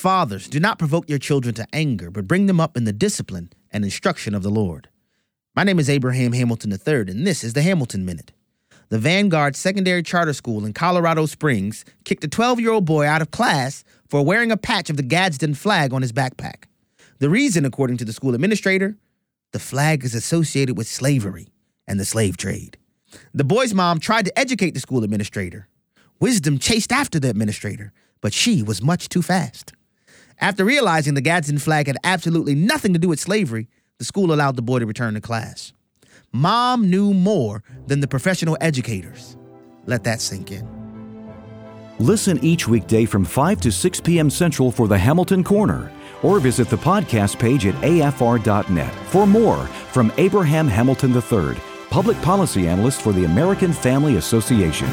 fathers, do not provoke your children to anger, but bring them up in the discipline and instruction of the Lord. My name is Abraham Hamilton III, and this is the Hamilton Minute. The Vanguard Secondary Charter School in Colorado Springs kicked a 12 year old boy out of class for wearing a patch of the Gadsden flag on his backpack. The reason, according to the school administrator, the flag is associated with slavery and the slave trade. The boy's mom tried to educate the school administrator. Wisdom chased after the administrator, but she was much too fast. After realizing the Gadsden flag had absolutely nothing to do with slavery, the school allowed the boy to return to class. Mom knew more than the professional educators. Let that sink in. Listen each weekday from 5 to 6 p.m. Central for the Hamilton Corner, or visit the podcast page at afr.net for more from Abraham Hamilton III, public policy analyst for the American Family Association.